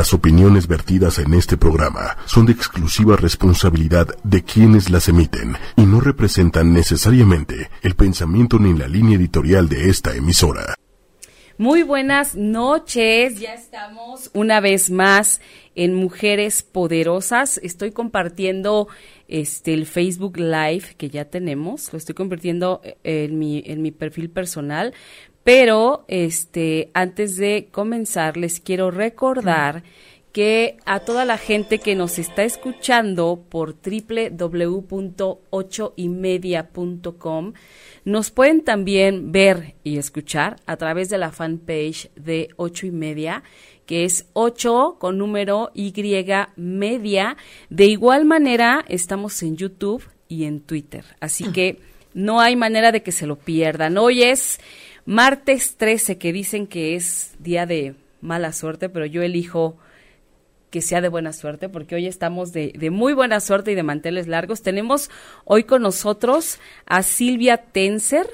Las opiniones vertidas en este programa son de exclusiva responsabilidad de quienes las emiten y no representan necesariamente el pensamiento ni la línea editorial de esta emisora. Muy buenas noches, ya estamos una vez más en Mujeres Poderosas. Estoy compartiendo este el Facebook Live que ya tenemos, lo estoy compartiendo en mi en mi perfil personal, pero este antes de comenzar les quiero recordar que a toda la gente que nos está escuchando por www.ochoymedia.com nos pueden también ver y escuchar a través de la fanpage de Ocho y Media, que es 8 con número Y media. De igual manera, estamos en YouTube y en Twitter. Así que no hay manera de que se lo pierdan. Hoy es martes 13, que dicen que es día de mala suerte, pero yo elijo que sea de buena suerte, porque hoy estamos de, de, muy buena suerte y de manteles largos. Tenemos hoy con nosotros a Silvia Tenser.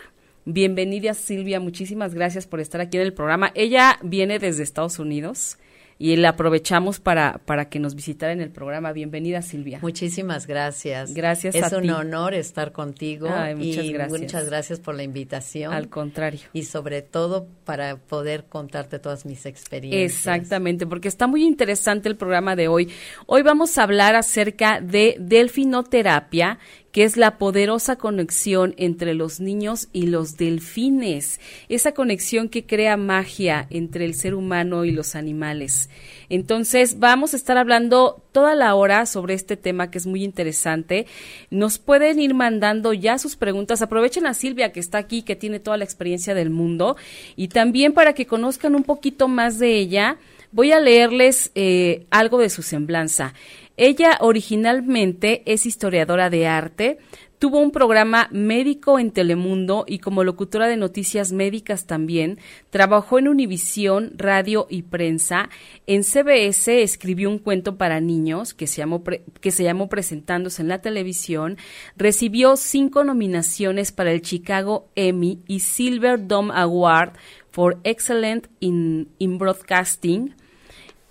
Bienvenida Silvia, muchísimas gracias por estar aquí en el programa. Ella viene desde Estados Unidos y la aprovechamos para, para que nos visitara en el programa. Bienvenida, Silvia. Muchísimas gracias. Gracias es a un honor estar contigo. Ay, muchas y gracias. Muchas gracias por la invitación. Al contrario. Y sobre todo para poder contarte todas mis experiencias. Exactamente, porque está muy interesante el programa de hoy. Hoy vamos a hablar acerca de delfinoterapia, que es la poderosa conexión entre los niños y los delfines, esa conexión que crea magia entre el ser humano y los animales. Entonces, vamos a estar hablando toda la hora sobre este tema que es muy interesante. Nos pueden ir mandando ya sus preguntas. Aprovechen a Silvia que está aquí, que tiene toda la experiencia del mundo, y también para que conozcan un poquito más de ella, voy a leerles eh, algo de su semblanza. Ella originalmente es historiadora de arte, tuvo un programa médico en Telemundo y como locutora de noticias médicas también, trabajó en Univisión, radio y prensa. En CBS escribió un cuento para niños que se llamó, que se llamó Presentándose en la televisión. Recibió cinco nominaciones para el Chicago Emmy y Silver Dome Award for Excellent in, in Broadcasting.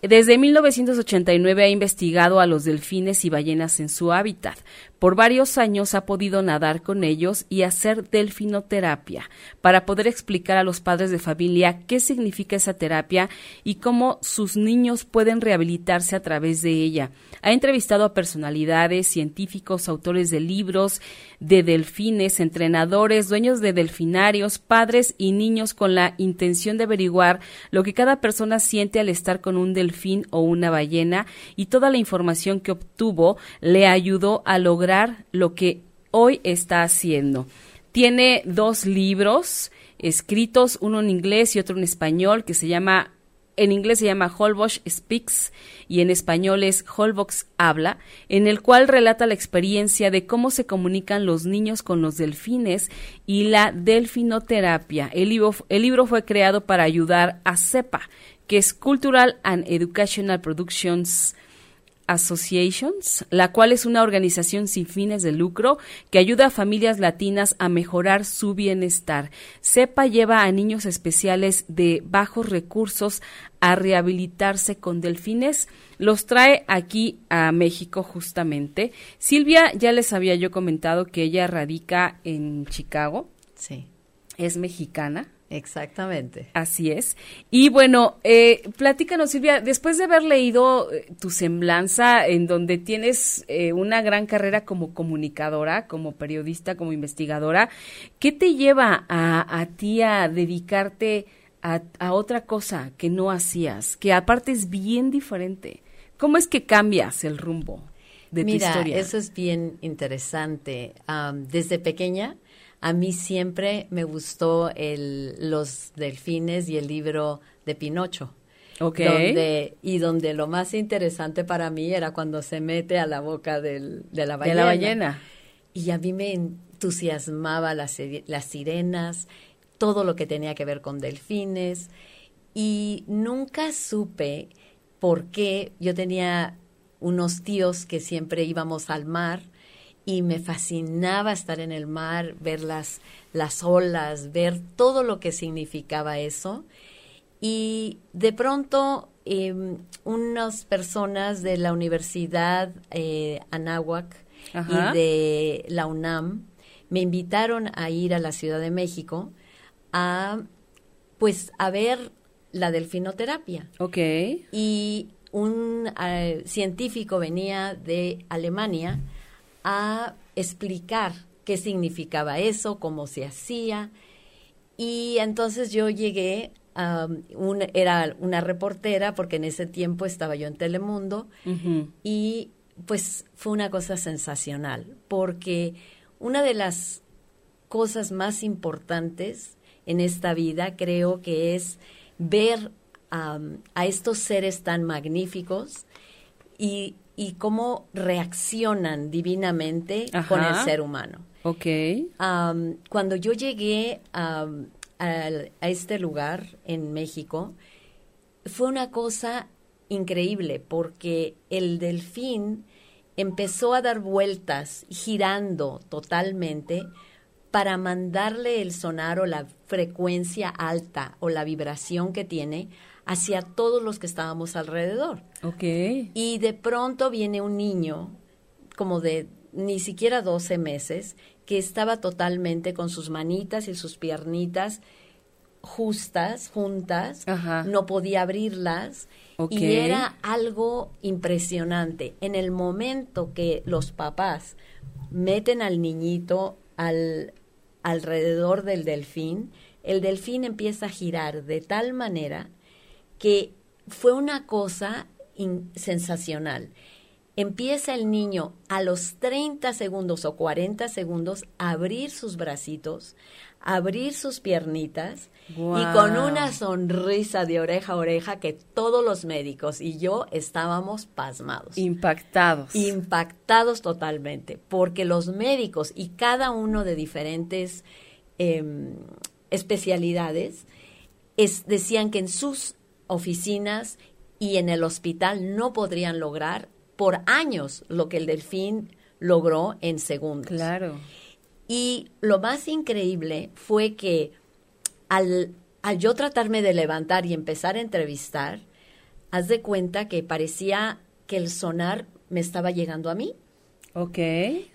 Desde 1989 ha investigado a los delfines y ballenas en su hábitat. Por varios años ha podido nadar con ellos y hacer delfinoterapia para poder explicar a los padres de familia qué significa esa terapia y cómo sus niños pueden rehabilitarse a través de ella. Ha entrevistado a personalidades, científicos, autores de libros, de delfines, entrenadores, dueños de delfinarios, padres y niños con la intención de averiguar lo que cada persona siente al estar con un delfín o una ballena y toda la información que obtuvo le ayudó a lograr lo que hoy está haciendo. Tiene dos libros escritos, uno en inglés y otro en español, que se llama, en inglés se llama Holbox Speaks y en español es Holbox Habla, en el cual relata la experiencia de cómo se comunican los niños con los delfines y la delfinoterapia. El libro, el libro fue creado para ayudar a CEPA, que es Cultural and Educational Productions Associations, la cual es una organización sin fines de lucro que ayuda a familias latinas a mejorar su bienestar. CEPA lleva a niños especiales de bajos recursos a rehabilitarse con delfines. Los trae aquí a México justamente. Silvia, ya les había yo comentado que ella radica en Chicago. Sí. Es mexicana. Exactamente. Así es. Y bueno, eh, platícanos, Silvia, después de haber leído eh, tu semblanza, en donde tienes eh, una gran carrera como comunicadora, como periodista, como investigadora, ¿qué te lleva a, a ti a dedicarte a, a, otra cosa que no hacías, que aparte es bien diferente? ¿Cómo es que cambias el rumbo de Mira, tu historia? Eso es bien interesante. Um, desde pequeña, a mí siempre me gustó el, los delfines y el libro de Pinocho. Okay. Donde, y donde lo más interesante para mí era cuando se mete a la boca del, de la ballena. De la ballena. Y a mí me entusiasmaba las, las sirenas, todo lo que tenía que ver con delfines. Y nunca supe por qué yo tenía unos tíos que siempre íbamos al mar y me fascinaba estar en el mar, ver las, las olas, ver todo lo que significaba eso. Y de pronto em, unas personas de la Universidad eh, Anáhuac Ajá. y de la UNAM me invitaron a ir a la Ciudad de México a, pues, a ver la delfinoterapia. Ok. Y un eh, científico venía de Alemania a explicar qué significaba eso, cómo se hacía. Y entonces yo llegué, un- era una reportera, porque en ese tiempo estaba yo en Telemundo, y pues fue una cosa sensacional, porque una de las cosas más importantes en esta vida creo que es ver a estos seres tan magníficos y, y cómo reaccionan divinamente con el ser humano. Ok. Cuando yo llegué al- a este lugar en México, fue una cosa increíble porque el delfín empezó a dar vueltas, girando totalmente para mandarle el sonar o la frecuencia alta o la vibración que tiene hacia todos los que estábamos alrededor. Ok. Y de pronto viene un niño, como de ni siquiera 12 meses, que estaba totalmente con sus manitas y sus piernitas justas, juntas, Ajá. no podía abrirlas. Ok. Y era algo impresionante. En el momento que los papás meten al niñito al, alrededor del delfín, el delfín empieza a girar de tal manera que fue una cosa sensacional. Empieza el niño a los 30 segundos o 40 segundos a abrir sus bracitos, a abrir sus piernitas y con una sonrisa de oreja a oreja que todos los médicos y yo estábamos pasmados Impactados. impactados totalmente, porque los médicos y cada uno de diferentes em, especialidades es- decían que en sus oficinas y en el hospital no podrían lograr por años lo que el delfín logró en segundos. Claro. Y lo más increíble fue que al, al yo tratarme de levantar y empezar a entrevistar, haz de cuenta que parecía que el sonar me estaba llegando a mí. Ok.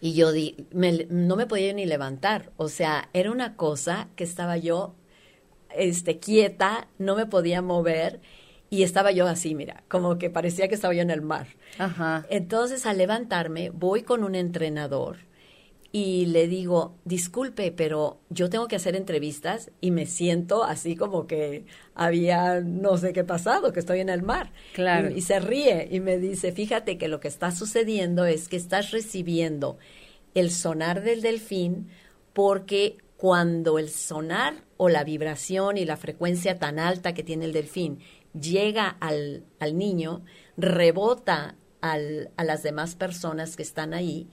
Y yo di, me- no me podía ni levantar. O sea, era una cosa que estaba yo este, quieta, no me podía mover y estaba yo así, mira, como que parecía que estaba yo en el mar. Ajá. Entonces, al levantarme, voy con un entrenador y le digo, disculpe, pero yo tengo que hacer entrevistas y me siento así como que había no sé qué pasado, que estoy en el mar. Claro. Y, y se ríe y me dice, fíjate que lo que está sucediendo es que estás recibiendo el sonar del delfín porque cuando el sonar o la vibración y la frecuencia tan alta que tiene el delfín llega al, al niño, rebota al- a las demás personas que están ahí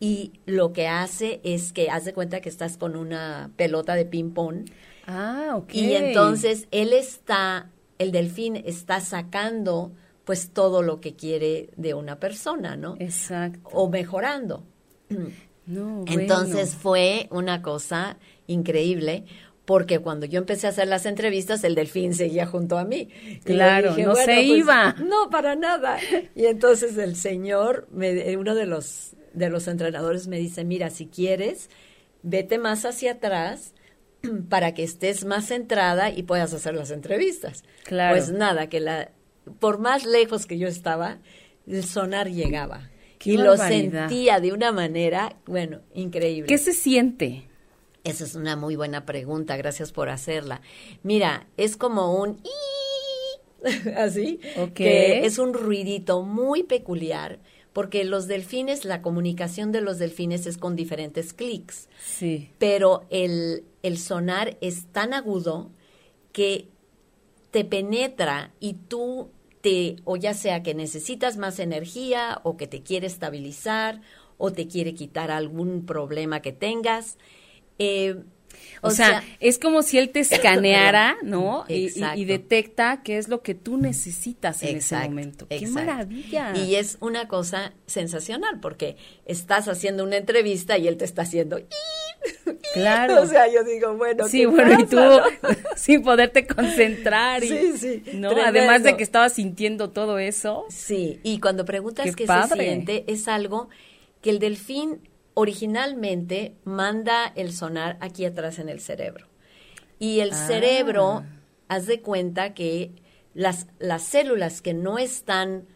y lo que hace es que haz de cuenta que estás con una pelota de ping pong Ah, ok. y entonces él está, el delfín está sacando pues todo lo que quiere de una persona, ¿no? Exacto. O mejorando. No, bueno. Entonces fue una cosa increíble porque cuando yo empecé a hacer las entrevistas el delfín seguía junto a mí. Claro, no se iba. No, para nada. Y entonces el señor, me- uno de los, de los entrenadores me dice, mira, si quieres, vete más hacia atrás para que estés más centrada y puedas hacer las entrevistas. Claro. Pues nada, que la, por más lejos que yo estaba, el sonar llegaba. Qué y lo sentía de una manera, bueno, increíble. ¿Qué se siente? Esa es una muy buena pregunta, gracias por hacerla. Mira, es como un así, que es un ruidito muy peculiar, porque los delfines, la comunicación de los delfines es con diferentes clics, Sí. pero el, el sonar es tan agudo que te penetra y tú te, o ya sea que necesitas más energía o que te quiere estabilizar o te quiere quitar algún problema que tengas. Eh, O, sea, es como si él te escaneara, ¿no? Y- detecta qué es lo que tú necesitas en ese momento. ¡Qué exacto. maravilla! Y es una cosa sensacional porque estás haciendo una entrevista y él te está haciendo Claro. o sea, yo digo, bueno, Sí, ¿qué bueno, y tú no? sin poderte concentrar. Y, Sí, sí, ¿no? tremendo. Además de que estabas sintiendo todo eso. Sí, y cuando preguntas Qué qué, se siente, es algo que el delfín originalmente manda el sonar aquí atrás en el cerebro. Y el Ah. cerebro, haz de cuenta que las, las células que no están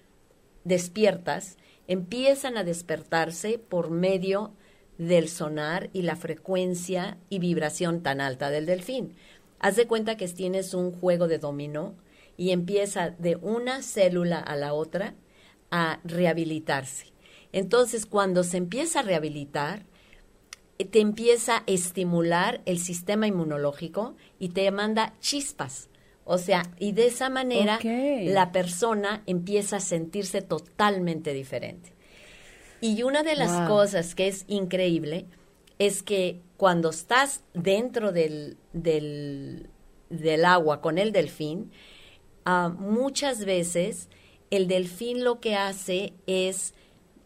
despiertas empiezan a despertarse por medio del sonar y la frecuencia y vibración tan alta del delfín. Haz de cuenta que tienes un juego de dominó y empieza de una célula a la otra a rehabilitarse. Entonces, cuando se empieza a rehabilitar, eh, te empieza a estimular el sistema inmunológico y te manda chispas. O sea, y de esa manera la persona empieza a sentirse totalmente diferente. Y una de las Wow. cosas que es increíble es que cuando estás dentro del, del, del agua con el delfín, ah, muchas veces el delfín lo que hace es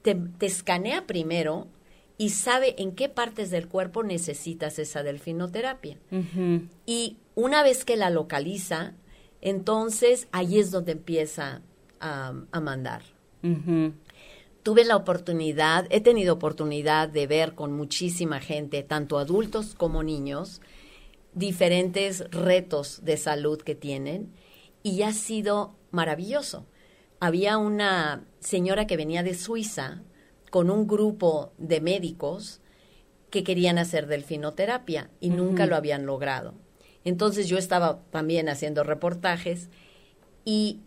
te, te escanea primero y sabe en qué partes del cuerpo necesitas esa delfinoterapia. Y una vez que la localiza, entonces ahí es donde empieza a, a mandar. Tuve la oportunidad, he tenido oportunidad de ver con muchísima gente, tanto adultos como niños, diferentes retos de salud que tienen y ha sido maravilloso. Había una señora que venía de Suiza con un grupo de médicos que querían hacer delfinoterapia y nunca lo habían logrado. Entonces yo estaba también haciendo reportajes y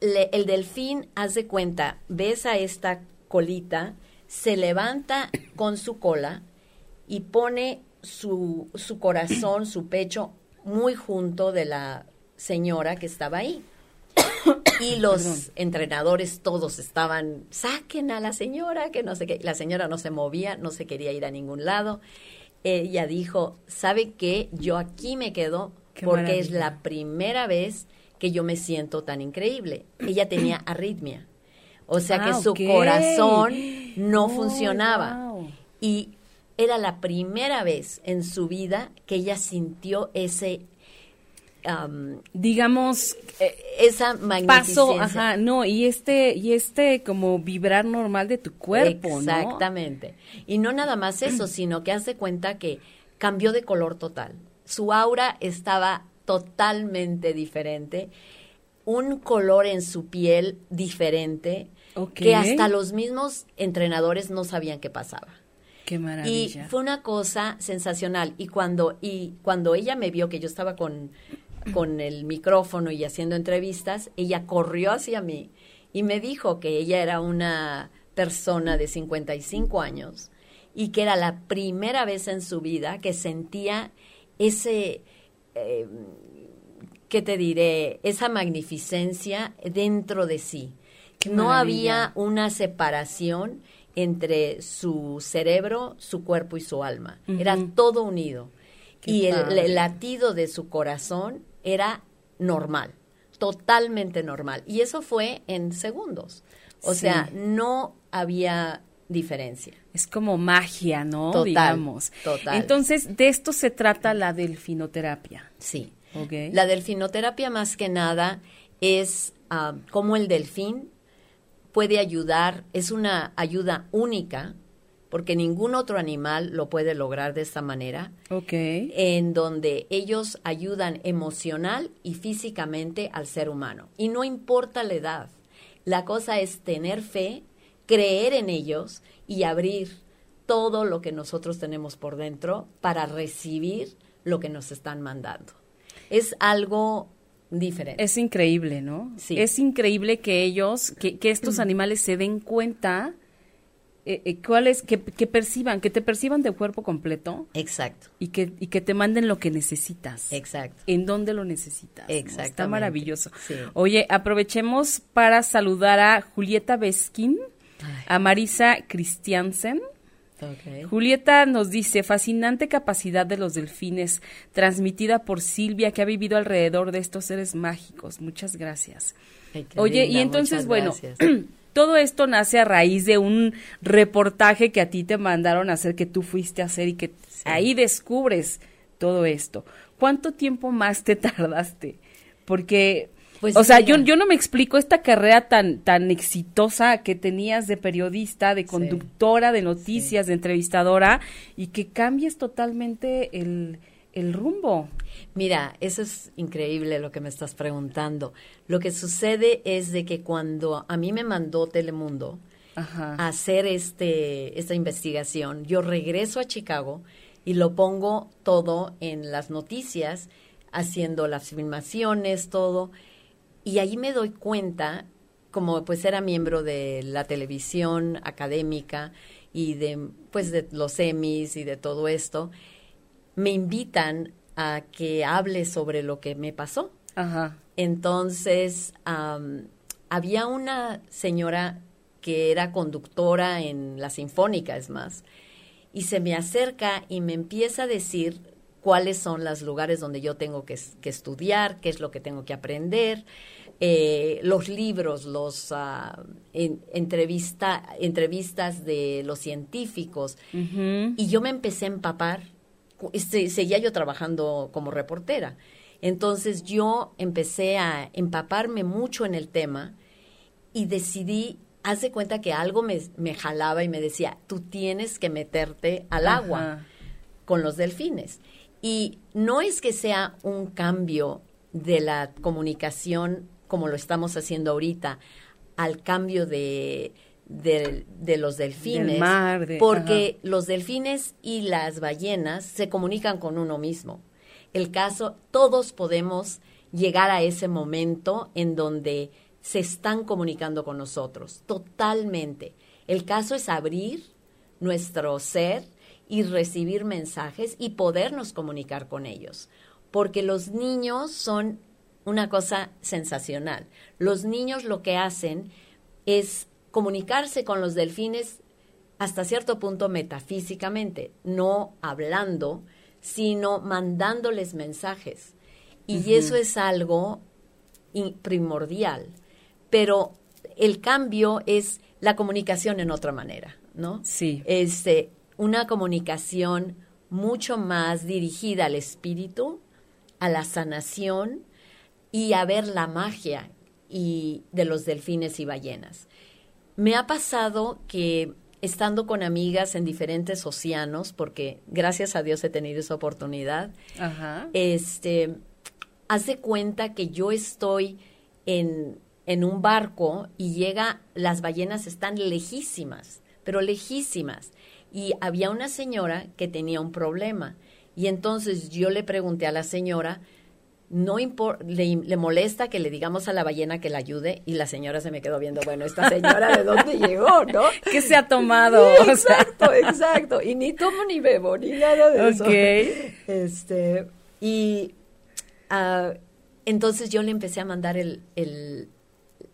le- el delfín, haz de cuenta, ves a esta colita, se levanta con su cola y pone su, su corazón, su pecho muy junto de la señora que estaba ahí. Y los entrenadores todos estaban, saquen a la señora, que no sé qué. La señora no se movía, no se quería ir a ningún lado. Ella dijo, ¿sabe qué? Yo aquí me quedo Qué porque es la primera vez que yo me siento tan increíble. Ella tenía arritmia. O sea Ah, que su ok. corazón no Oh, funcionaba. wow. Y era la primera vez en su vida que ella sintió ese am, Digamos, eh, esa magnificencia. paso, ajá, no, y este, y este como vibrar normal de tu cuerpo, ¿no? Exactamente. Y no nada más eso, sino que hace cuenta que cambió de color total. Su aura estaba totalmente diferente, un color en su piel diferente, que hasta los mismos entrenadores no sabían qué pasaba. Qué Y maravilla. fue una cosa sensacional. Y cuando, y cuando ella me vio que yo estaba con, con el micrófono y haciendo entrevistas, ella corrió hacia mí y me dijo que ella era una persona de 55 años y que era la primera vez en su vida que sentía ese, eh, ¿qué te diré? Esa magnificencia dentro de sí. Qué no maravilla. había una separación entre su cerebro, su cuerpo y su alma. Era todo unido. Qué y el latido de su corazón era normal, totalmente normal. Y eso fue en segundos. O Sí. sea, no había diferencia. Es como magia, ¿no? Total, Digamos. total. Entonces, de esto se trata la delfinoterapia. Sí. La delfinoterapia más que nada es ah, cómo el delfín puede ayudar, es una ayuda única, porque ningún otro animal lo puede lograr de esta manera, Ok. en donde ellos ayudan emocional y físicamente al ser humano. Y no importa la edad, la cosa es tener fe, creer en ellos y abrir todo lo que nosotros tenemos por dentro para recibir lo que nos están mandando. Es algo diferente. Es increíble, ¿no? Sí. Es increíble que ellos, que, que estos animales se den cuenta, eh, eh, cuál es, que, que perciban, que te perciban de cuerpo completo Exacto, y que, y que te manden lo que necesitas. exacto. en dónde lo necesitas. ¿no? Está maravilloso. Sí. Oye, aprovechemos para saludar a Julieta Beskin, Ay. a Marisa Christiansen. Okay. Julieta nos dice, fascinante capacidad de los delfines, transmitida por Silvia, que ha vivido alrededor de estos seres mágicos. Muchas gracias. Ay, Oye, y entonces, bueno, gracias. todo esto nace a raíz de un reportaje que a ti te mandaron a hacer, que tú fuiste a hacer y que ahí descubres todo esto. ¿Cuánto tiempo más te tardaste? Porque pues o sea, yo, yo no me explico esta carrera tan, tan exitosa que tenías de periodista, de conductora de noticias, de entrevistadora, y que cambies totalmente el, el rumbo. Mira, eso es increíble lo que me estás preguntando. Lo que sucede es de que cuando a mí me mandó Telemundo a hacer este, esta investigación, yo regreso a Chicago y lo pongo todo en las noticias, haciendo las filmaciones, todo. Y ahí me doy cuenta, como pues era miembro de la televisión académica y de pues de los Emmys y de todo esto, me invitan a que hable sobre lo que me pasó. Ajá. Entonces, había una señora que era conductora en la Sinfónica, es más, y se me acerca y me empieza a decir cuáles son los lugares donde yo tengo que, estudiar, qué es lo que tengo que aprender, eh, los libros, los uh, entrevista, entrevistas de los científicos. Y yo me empecé a empapar, seguía yo trabajando como reportera. Entonces yo empecé a empaparme mucho en el tema y decidí hace cuenta que algo me, me, jalaba y me decía, tú tienes que meterte al agua con los delfines. Y no es que sea un cambio de la comunicación como lo estamos haciendo ahorita al cambio de, de, los delfines, porque los delfines y las ballenas se comunican con uno mismo. El caso, todos podemos llegar a ese momento en donde se están comunicando con nosotros, totalmente. El caso es abrir nuestro ser y recibir mensajes y podernos comunicar con ellos. Porque los niños son una cosa sensacional. Los niños lo que hacen es comunicarse con los delfines hasta cierto punto metafísicamente, no hablando, sino mandándoles mensajes. Y eso es algo primordial. Pero el cambio es la comunicación en otra manera, ¿no? Sí. Este, una comunicación mucho más dirigida al espíritu, a la sanación y a ver la magia y de los delfines y ballenas. Me ha pasado que estando con amigas en diferentes océanos, porque gracias a Dios he tenido esa oportunidad, este hace cuenta que yo estoy en, en un barco y llega, las ballenas están lejísimas, pero lejísimas y había una señora que tenía un problema. Y entonces yo le pregunté a la señora, no le, le, molesta que le digamos a la ballena que la ayude y la señora se me quedó viendo, bueno, esta señora de dónde llegó, ¿no? ¿Qué se ha tomado? exacto, exacto. Y ni tomo ni bebo, ni nada de eso. Este, y uh, entonces yo le empecé a mandar el, el,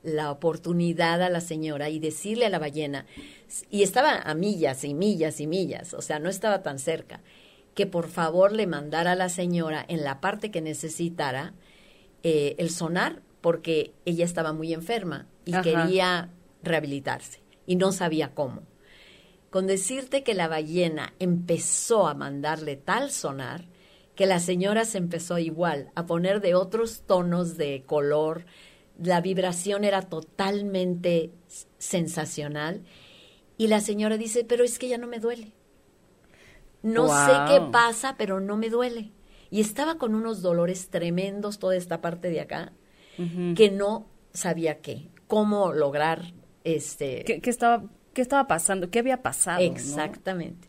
la oportunidad a la señora y decirle a la ballena, y estaba a millas y millas y millas, o sea, no estaba tan cerca, que por favor le mandara a la señora en la parte que necesitara eh, el sonar, porque ella estaba muy enferma y quería rehabilitarse y no sabía cómo. Con decirte que la ballena empezó a mandarle tal sonar, que la señora se empezó igual a poner de otros tonos de color, la vibración era totalmente sensacional y la señora dice, pero es que ya no me duele. No sé qué pasa, pero no me duele. Y estaba con unos dolores tremendos toda esta parte de acá, que no sabía qué, cómo lograr este... ¿Qué, estaba, qué estaba pasando? ¿Qué había pasado? Exactamente.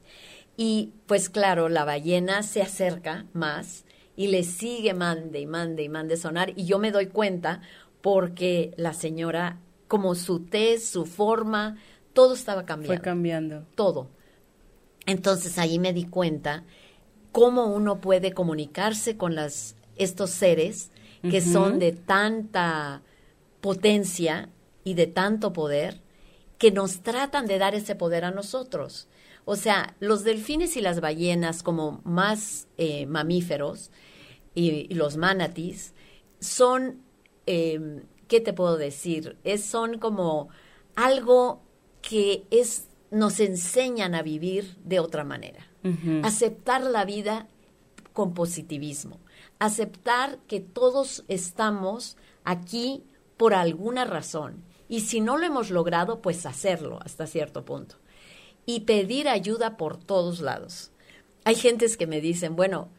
Y pues claro, la ballena se acerca más y le sigue mande y mande y mande sonar y yo me doy cuenta porque la señora, como su tez, su forma, todo estaba cambiando. Fue cambiando. Todo. Entonces ahí me di cuenta cómo uno puede comunicarse con las, estos seres que son de tanta potencia y de tanto poder que nos tratan de dar ese poder a nosotros. O sea, los delfines y las ballenas como más eh, mamíferos y, los manatis son, eh, ¿qué te puedo decir? Es, son como algo que es nos enseñan a vivir de otra manera. Aceptar la vida con positivismo. Aceptar que todos estamos aquí por alguna razón. Y si no lo hemos logrado, pues hacerlo hasta cierto punto. Y pedir ayuda por todos lados. Hay gentes que me dicen, bueno,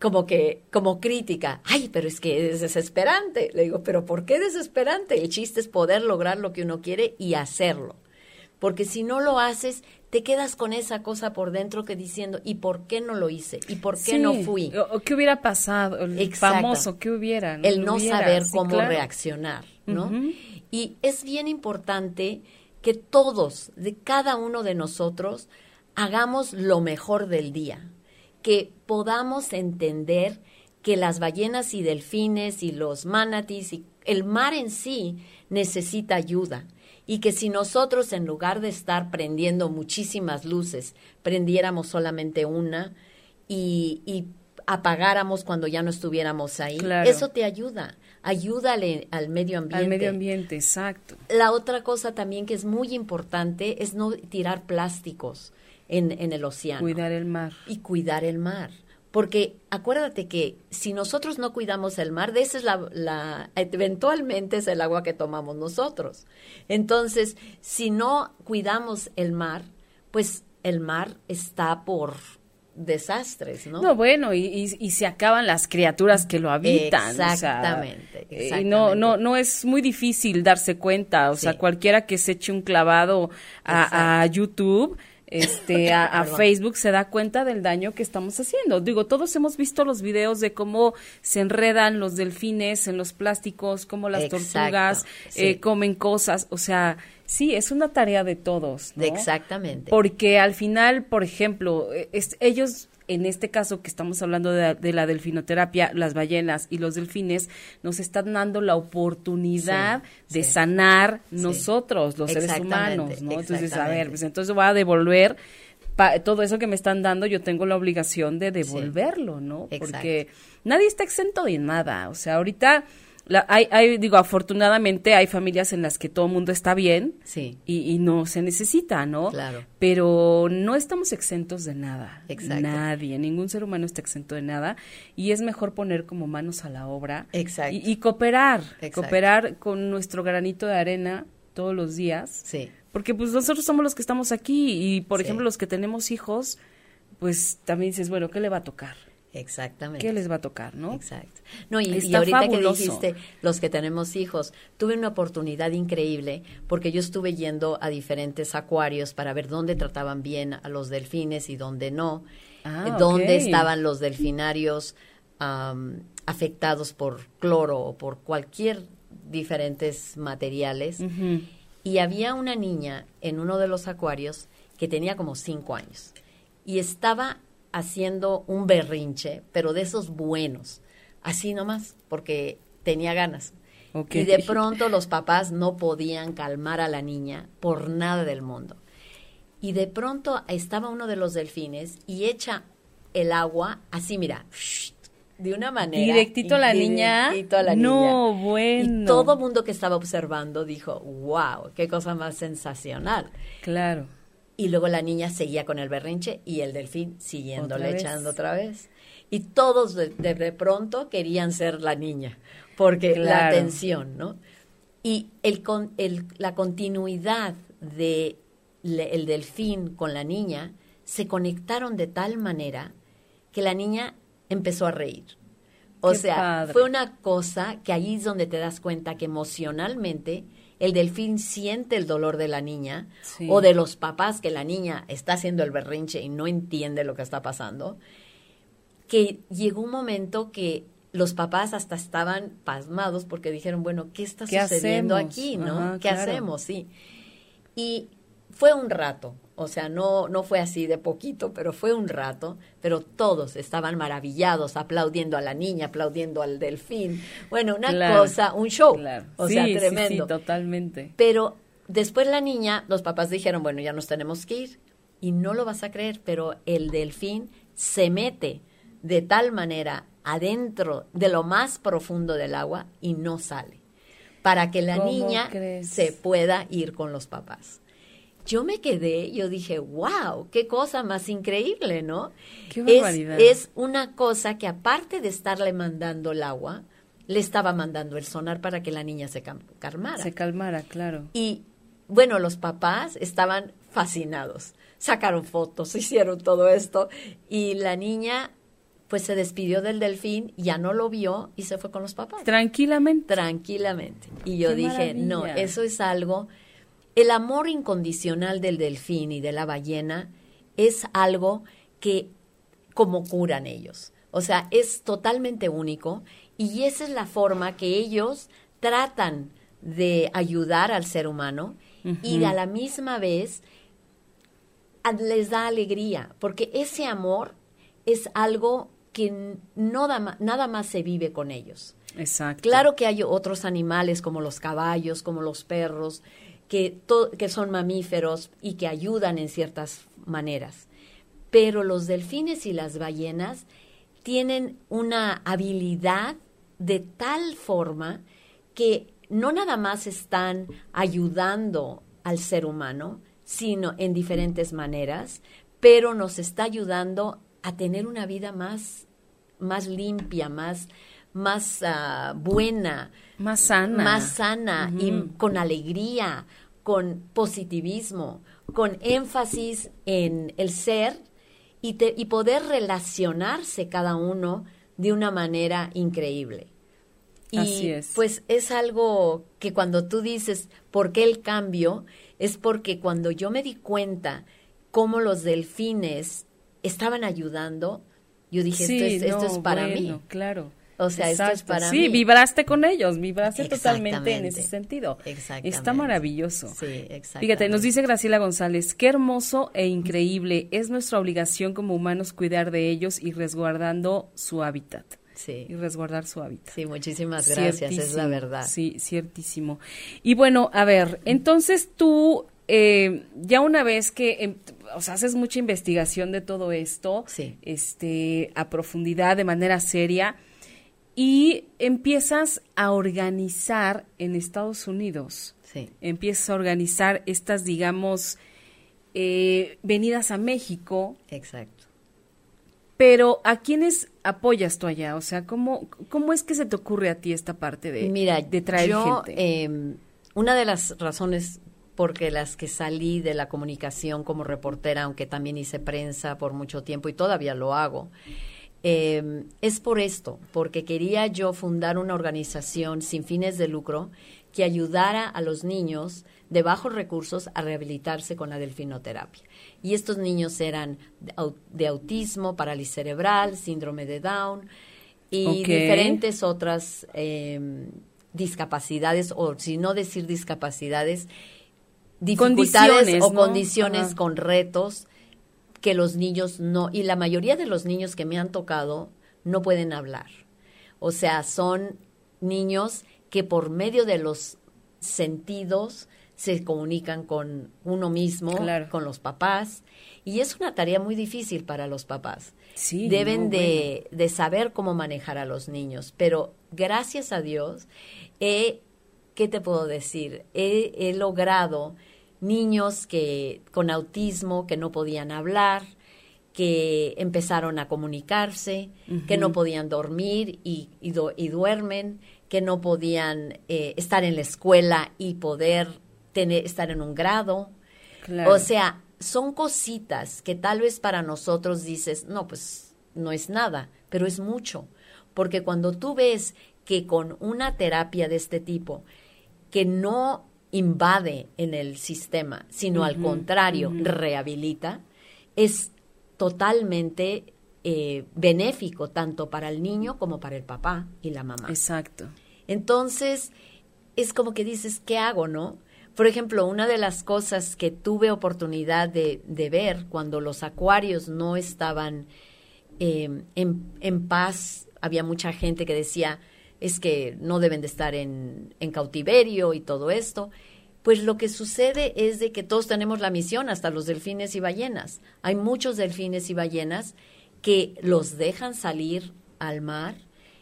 como que, como crítica, ay, pero es que es desesperante. Le digo, pero ¿por qué desesperante? El chiste es poder lograr lo que uno quiere y hacerlo. Porque si no lo haces, te quedas con esa cosa por dentro que diciendo, ¿y por qué no lo hice? ¿Y por qué no fui? O, ¿Qué hubiera pasado? El famoso, ¿qué hubiera? El no saber cómo reaccionar, ¿no? Y es bien importante que todos, de cada uno de nosotros, hagamos lo mejor del día, que podamos entender que las ballenas y delfines y los manatis y el mar en sí necesita ayuda y que si nosotros en lugar de estar prendiendo muchísimas luces, prendiéramos solamente una y, apagáramos cuando ya no estuviéramos ahí, eso te ayuda, ayúdale al medio ambiente. Al medio ambiente, exacto. La otra cosa también que es muy importante es no tirar plásticos en, en el océano. Cuidar el mar. Y cuidar el mar. Porque acuérdate que si nosotros no cuidamos el mar, de esa es la, eventualmente es el agua que tomamos nosotros. Entonces, si no cuidamos el mar, pues el mar está por desastres, ¿no? No, bueno, y, y, se acaban las criaturas que lo habitan. Exactamente. Y no, no, no es muy difícil darse cuenta. O sea, cualquiera que se eche un clavado a, a YouTube este, a, Facebook se da cuenta del daño que estamos haciendo. Digo, todos hemos visto los videos de cómo se enredan los delfines en los plásticos, cómo las tortugas eh, comen cosas. O sea, sí, es una tarea de todos. ¿no? Exactamente. Porque al final, por ejemplo, eh, ellos en este caso que estamos hablando de, la delfinoterapia, las ballenas y los delfines nos están dando la oportunidad de sanar nosotros, los seres humanos, ¿no? Entonces, a ver, pues entonces voy a devolver todo eso que me están dando, yo tengo la obligación de devolverlo, ¿no? Porque nadie está exento de nada, o sea, ahorita hay, digo, afortunadamente hay familias en las que todo el mundo está bien sí. y, no se necesita, ¿no? Claro. Pero no estamos exentos de nada. Exacto. Nadie, ningún ser humano está exento de nada y es mejor poner como manos a la obra Exacto. Y, cooperar, cooperar con nuestro granito de arena todos los días. Sí. Porque pues nosotros somos los que estamos aquí y, por ejemplo, los que tenemos hijos, pues también dices, bueno, ¿qué le va a tocar? Exactamente. ¿Qué les va a tocar, no? Exacto. No, y, ahorita que dijiste, los que tenemos hijos, tuve una oportunidad increíble porque yo estuve yendo a diferentes acuarios para ver dónde trataban bien a los delfines y dónde no, ah, dónde estaban los delfinarios afectados por cloro o por cualquier diferentes materiales. Y había una niña en uno de los acuarios que tenía como cinco años y estaba haciendo un berrinche, pero de esos buenos, así nomás, porque tenía ganas. Y de pronto los papás no podían calmar a la niña por nada del mundo. Y de pronto estaba uno de los delfines y echa el agua así, mira, de una manera. Directito a la niña. A la no, bueno. Y todo el mundo que estaba observando dijo, wow, qué cosa más sensacional. Claro. Y luego la niña seguía con el berrinche y el delfín siguiéndole echando otra vez. Y todos de, pronto querían ser la niña, porque la atención, ¿no? Y el, el, la continuidad de el delfín con la niña se conectaron de tal manera que la niña empezó a reír. O sea, fue una cosa que ahí es donde te das cuenta que emocionalmente el delfín siente el dolor de la niña o de los papás que la niña está haciendo el berrinche y no entiende lo que está pasando, que llegó un momento que los papás hasta estaban pasmados porque dijeron, bueno, ¿qué está sucediendo aquí? ¿no? ¿Qué hacemos? Sí. Y fue un rato, o sea, no, no fue así de poquito, pero fue un rato, pero todos estaban maravillados, aplaudiendo a la niña, aplaudiendo al delfín. Bueno, una cosa, un show. O sea, tremendo. Sí, totalmente. Pero después la niña, los papás dijeron, bueno, ya nos tenemos que ir. Y no lo vas a creer, pero el delfín se mete de tal manera adentro de lo más profundo del agua y no sale para que la ¿Cómo niña crees? se pueda ir con los papás. Yo me quedé, yo dije, wow, qué cosa más increíble, ¿no? Qué es, barbaridad. es una cosa que aparte de estarle mandando el agua, le estaba mandando el sonar para que la niña se calmara. Se calmara, claro. Y bueno, los papás estaban fascinados. Sacaron fotos, hicieron todo esto y la niña pues se despidió del delfín, ya no lo vio y se fue con los papás. Tranquilamente. Tranquilamente. Y yo Qué dije, no, eso es algo, el amor incondicional del delfín y de la ballena es algo que como curan ellos. O sea, es totalmente único y esa es la forma que ellos tratan de ayudar al ser humano y a la misma vez les da alegría, porque ese amor es algo que no da nada más se vive con ellos. Exacto. Claro que hay otros animales como los caballos, como los perros, que, son mamíferos y que ayudan en ciertas maneras. Pero los delfines y las ballenas tienen una habilidad de tal forma que no nada más están ayudando al ser humano, sino en diferentes maneras, pero nos está ayudando a tener una vida más, más limpia, más, más ah, buena, Más sana. más sana y con alegría, con positivismo, con énfasis en el ser y, te- y poder relacionarse cada uno de una manera increíble. Y Así es. pues es algo que cuando tú dices, ¿por qué el cambio? Es porque cuando yo me di cuenta cómo los delfines estaban ayudando, yo dije, esto, es, esto es para bueno, mí. Claro. O sea, esto es Exacto. para sí, mí. vibraste con ellos, vibraste totalmente en ese sentido. Exactamente. Está maravilloso. Sí, exactamente. Fíjate, nos dice Graciela González, qué hermoso e increíble. Es nuestra obligación como humanos cuidar de ellos y resguardando su hábitat. Sí. Y resguardar su hábitat. Sí, muchísimas gracias, es la verdad. Sí, ciertísimo. Y bueno, a ver, entonces tú, eh, ya una vez que, o sea, haces mucha investigación de todo esto, Sí. este, a profundidad, de manera seria, y empiezas a organizar en Estados Unidos, Sí. empiezas a organizar estas, digamos, eh, venidas a México, Exacto. pero ¿a quiénes apoyas tú allá? O sea, ¿cómo, cómo es que se te ocurre a ti esta parte de, Mira, de traer yo, gente? eh, una de las razones porque las que salí de la comunicación como reportera, aunque también hice prensa por mucho tiempo y todavía lo hago, eh, es por esto, porque quería yo fundar una organización sin fines de lucro que ayudara a los niños de bajos recursos a rehabilitarse con la delfinoterapia. Y estos niños eran de au- de autismo, parálisis cerebral, síndrome de Down y diferentes otras eh, discapacidades, o si no decir discapacidades, dificultades Condiciones, o ¿no? condiciones Ajá. con retos que los niños no, y la mayoría de los niños que me han tocado no pueden hablar. O sea, son niños que por medio de los sentidos se comunican con uno mismo, Claro. con los papás, y es una tarea muy difícil para los papás. Sí, Deben no, de, de saber cómo manejar a los niños, pero gracias a Dios, he, ¿qué te puedo decir? He, he logrado niños que con autismo que no podían hablar, que empezaron a comunicarse, que no podían dormir y, y, du- y duermen, que no podían eh, estar en la escuela y poder tener, estar en un grado. Claro. O sea, son cositas que tal vez para nosotros dices, no, pues no es nada, pero es mucho. Porque cuando tú ves que con una terapia de este tipo, que no invade en el sistema, sino al contrario, rehabilita, es totalmente eh, benéfico tanto para el niño como para el papá y la mamá. Exacto. Entonces, es como que dices, ¿qué hago, no? Por ejemplo, una de las cosas que tuve oportunidad de, de ver cuando los acuarios no estaban eh, en, en paz, había mucha gente que decía, es que no deben de estar en, en cautiverio y todo esto. Pues lo que sucede es de que todos tenemos la misión, hasta los delfines y ballenas. Hay muchos delfines y ballenas que los dejan salir al mar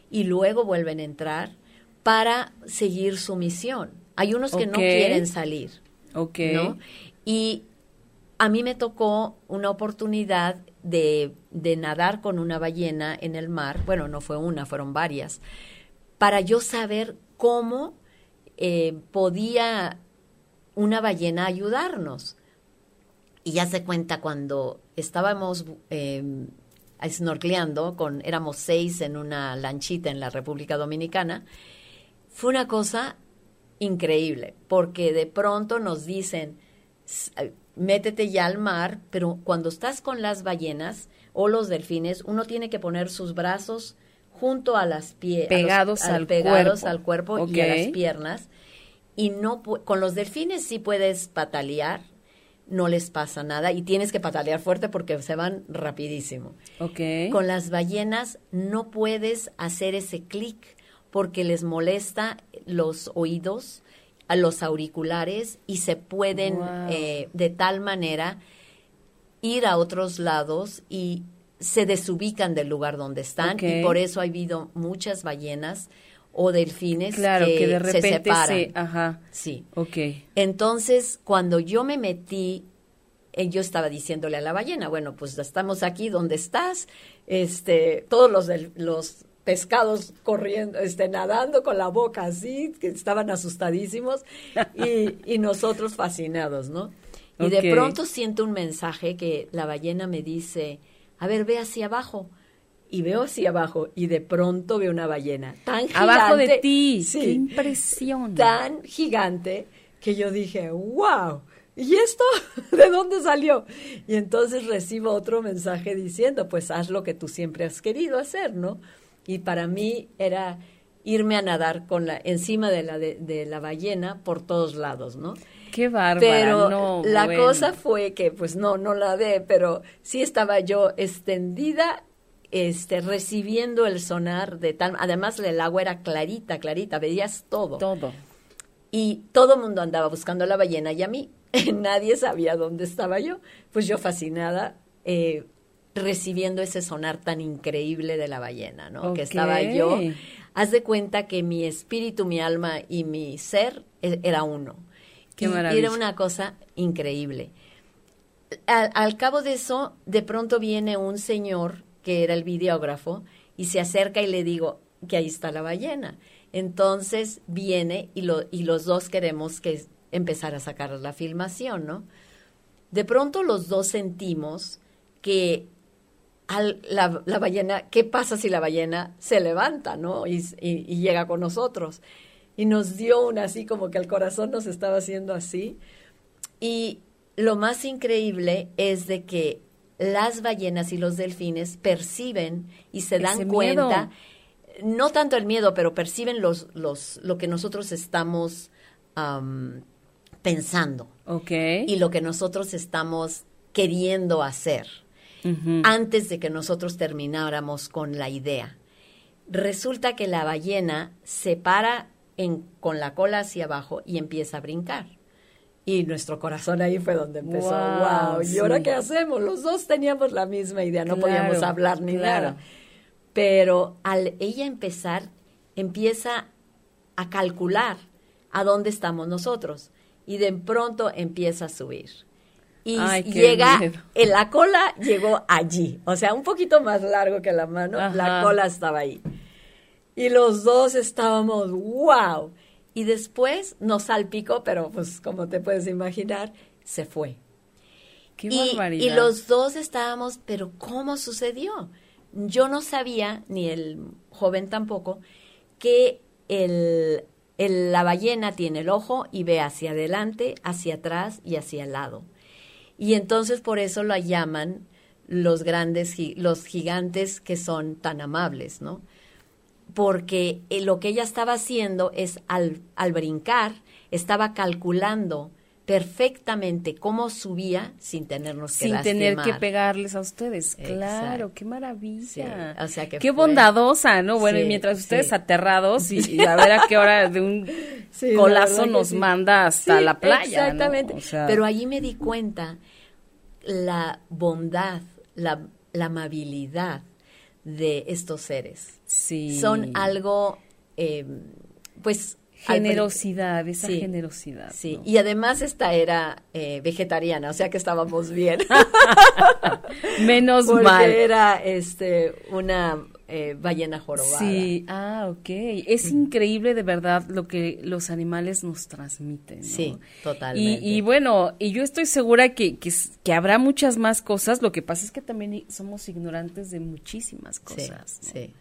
y luego vuelven a entrar para seguir su misión. Hay unos que no quieren salir, Ok. ¿no? Y a mí me tocó una oportunidad de, de nadar con una ballena en el mar. Bueno, no fue una, fueron varias. Para yo saber cómo eh, podía una ballena ayudarnos. Y ya se cuenta cuando estábamos eh, snorkeleando, con, éramos seis en una lanchita en la República Dominicana, fue una cosa increíble, porque de pronto nos dicen, "S- eh, métete ya al mar, pero cuando estás con las ballenas o los delfines, uno tiene que poner sus brazos junto a las piernas, Pegados al pegados cuerpo. al cuerpo y a las piernas. Y no con los delfines sí puedes patalear, no les pasa nada y tienes que patalear fuerte porque se van rapidísimo. Con las ballenas no puedes hacer ese clic porque les molesta los oídos, a los auriculares y se pueden Wow. eh, de tal manera ir a otros lados y se desubican del lugar donde están y por eso ha habido muchas ballenas o delfines Claro, que, que de se repente separan. se... Ajá. Sí. Ok. Entonces, cuando yo me metí, eh, yo estaba diciéndole a la ballena, bueno, pues estamos aquí donde estás, este, todos los, los pescados corriendo, este, nadando con la boca así, que estaban asustadísimos, y, y nosotros fascinados, ¿no? Y de pronto siento un mensaje que la ballena me dice, a ver, ve hacia abajo. Y veo hacia abajo y de pronto veo una ballena tan gigante. Abajo de ti. Sí Qué impresión. tan gigante que yo dije, wow, ¿y esto de dónde salió? Y entonces recibo otro mensaje diciendo, pues haz lo que tú siempre has querido hacer, ¿no? Y para mí era irme a nadar con la encima de la de, de la ballena por todos lados, ¿no? Qué bárbara. Pero no, la bueno. cosa fue que, pues no, no la de, pero sí estaba yo extendida, este, recibiendo el sonar de tal, además el agua era clarita, clarita, veías todo. Todo. Y todo el mundo andaba buscando a la ballena y a mí. Nadie sabía dónde estaba yo. Pues yo fascinada, eh, recibiendo ese sonar tan increíble de la ballena, ¿no? Que estaba yo. Haz de cuenta que mi espíritu, mi alma y mi ser e- era uno. Qué maravilla. era una cosa increíble. Al, al cabo de eso, de pronto viene un señor que era el videógrafo y se acerca y le digo que ahí está la ballena. Entonces viene y, lo, y los dos queremos que empezar a sacar la filmación, ¿no? De pronto los dos sentimos que al- la, la ballena, ¿qué pasa si la ballena se levanta, ¿no? Y, y- y llega con nosotros. Y nos dio una así como que el corazón nos estaba haciendo así. Y lo más increíble es de que las ballenas y los delfines perciben y se dan Ese cuenta, miedo. no tanto el miedo, pero perciben los, los, lo que nosotros estamos am, pensando Ok. y lo que nosotros estamos queriendo hacer antes de que nosotros termináramos con la idea. Resulta que la ballena se para en- con la cola hacia abajo y empieza a brincar. Y nuestro corazón ahí fue donde empezó, Guau, wow, ¿y ahora sí. qué hacemos? Los dos teníamos la misma idea, no Claro, podíamos hablar ni claro. nada. Pero al ella empezar, empieza a calcular a dónde estamos nosotros. Y de pronto empieza a subir. Y Ay, llega, en la cola llegó allí. O sea, un poquito más largo que la mano, la cola estaba ahí. Y los dos estábamos, wow. Y después nos salpicó, pero pues como te puedes imaginar, se fue. Qué Y, barbaridad. y los dos estábamos, pero ¿cómo sucedió? Yo no sabía, ni el joven tampoco, que el, el- la ballena tiene el ojo y ve hacia adelante, hacia atrás y hacia el lado. Y entonces por eso la llaman los grandes, los gigantes que son tan amables, ¿no? Porque eh, lo que ella estaba haciendo es al, al brincar, estaba calculando perfectamente cómo subía sin tenernos que Sin tener que pegarles a ustedes. Claro, Exacto. qué maravilla. Sí, o sea que qué fue- bondadosa, ¿no? Bueno, y mientras ustedes sí. aterrados y, y a ver a qué hora de un colazo nos manda hasta la playa. ¿no? Exactamente. O sea, Pero allí me di cuenta la bondad, la, la amabilidad de estos seres. Sí. Son algo eh, pues generosidad, esa generosidad. Sí, y además esta era eh, vegetariana, o sea que estábamos bien. Menos Porque mal. era este una eh, ballena jorobada. Sí, ah, ok. Es increíble de verdad lo que los animales nos transmiten. ¿no? Sí, totalmente. Y, y bueno, y yo estoy segura que, que, habrá muchas más cosas. Lo que pasa es que también somos ignorantes de muchísimas cosas. ¿no? Sí,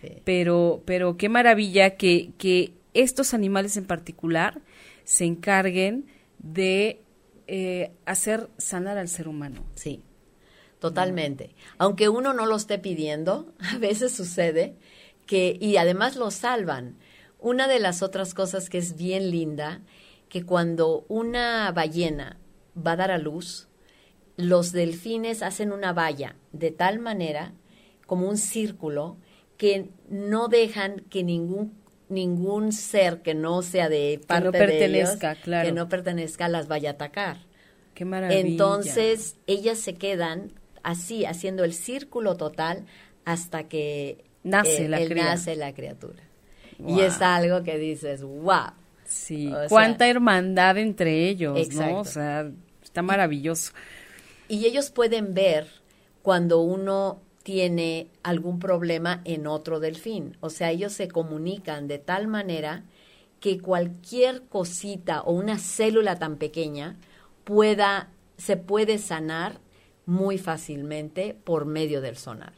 sí. Pero, pero qué maravilla que, que estos animales en particular se encarguen de eh, hacer sanar al ser humano. Sí, totalmente. Aunque uno no lo esté pidiendo, a veces sucede que, y además lo salvan. Una de las otras cosas que es bien linda, que cuando una ballena va a dar a luz, los delfines hacen una valla de tal manera, como un círculo, que no dejan que ningún ningún ser que no sea de no parte de pertenezca, ellos, claro. que no pertenezca las vaya a atacar. Qué maravilla. Entonces, ellas se quedan así, haciendo el círculo total hasta que Nace la el- cría. nace la criatura. Wow. Y es algo que dices, wow. Sí, O sea- cuánta hermandad entre ellos, Exacto. ¿no? O sea, está maravilloso. Y ellos pueden ver cuando uno tiene algún problema en otro delfín. O sea, ellos se comunican de tal manera que cualquier cosita o una célula tan pequeña pueda, se puede sanar muy fácilmente por medio del sonar.